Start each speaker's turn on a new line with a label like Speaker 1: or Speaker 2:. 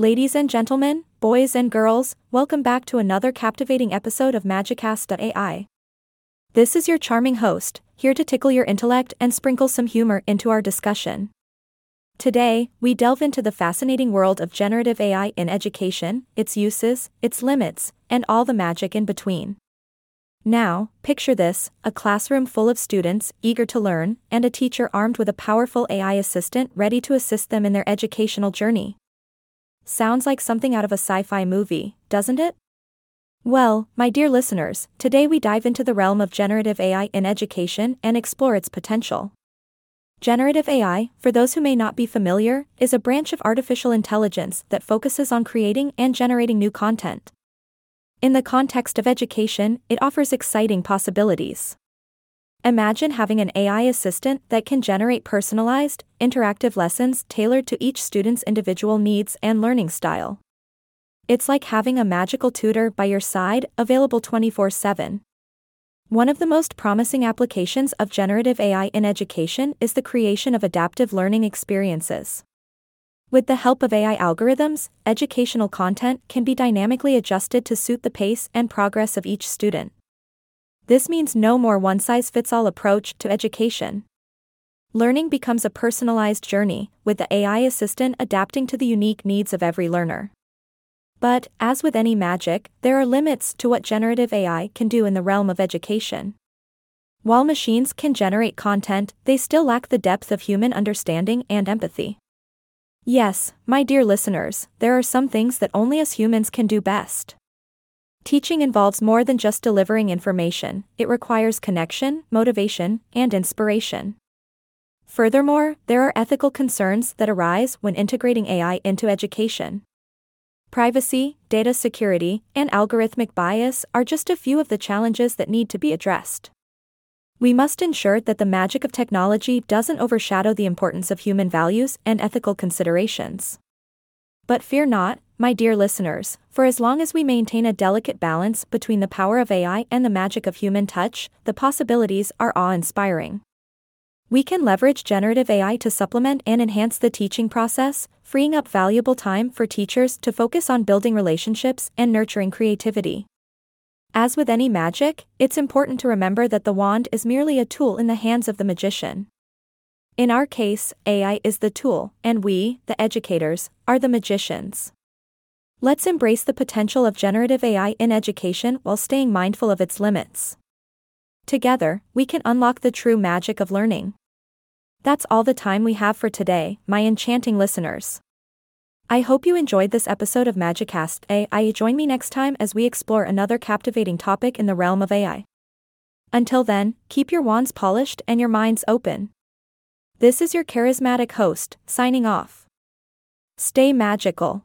Speaker 1: Ladies and gentlemen, boys and girls, welcome back to another captivating episode of Magicast.ai. This is your charming host, here to tickle your intellect and sprinkle some humor into our discussion. Today, we delve into the fascinating world of generative AI in education, its uses, its limits, and all the magic in between. Now, picture this a classroom full of students eager to learn, and a teacher armed with a powerful AI assistant ready to assist them in their educational journey. Sounds like something out of a sci fi movie, doesn't it? Well, my dear listeners, today we dive into the realm of generative AI in education and explore its potential. Generative AI, for those who may not be familiar, is a branch of artificial intelligence that focuses on creating and generating new content. In the context of education, it offers exciting possibilities. Imagine having an AI assistant that can generate personalized, interactive lessons tailored to each student's individual needs and learning style. It's like having a magical tutor by your side, available 24 7. One of the most promising applications of generative AI in education is the creation of adaptive learning experiences. With the help of AI algorithms, educational content can be dynamically adjusted to suit the pace and progress of each student. This means no more one size fits all approach to education. Learning becomes a personalized journey, with the AI assistant adapting to the unique needs of every learner. But, as with any magic, there are limits to what generative AI can do in the realm of education. While machines can generate content, they still lack the depth of human understanding and empathy. Yes, my dear listeners, there are some things that only us humans can do best. Teaching involves more than just delivering information, it requires connection, motivation, and inspiration. Furthermore, there are ethical concerns that arise when integrating AI into education. Privacy, data security, and algorithmic bias are just a few of the challenges that need to be addressed. We must ensure that the magic of technology doesn't overshadow the importance of human values and ethical considerations. But fear not, my dear listeners, for as long as we maintain a delicate balance between the power of AI and the magic of human touch, the possibilities are awe inspiring. We can leverage generative AI to supplement and enhance the teaching process, freeing up valuable time for teachers to focus on building relationships and nurturing creativity. As with any magic, it's important to remember that the wand is merely a tool in the hands of the magician. In our case, AI is the tool, and we, the educators, are the magicians. Let's embrace the potential of generative AI in education while staying mindful of its limits. Together, we can unlock the true magic of learning. That's all the time we have for today, my enchanting listeners. I hope you enjoyed this episode of Magicast AI. Join me next time as we explore another captivating topic in the realm of AI. Until then, keep your wands polished and your minds open. This is your charismatic host, signing off. Stay magical.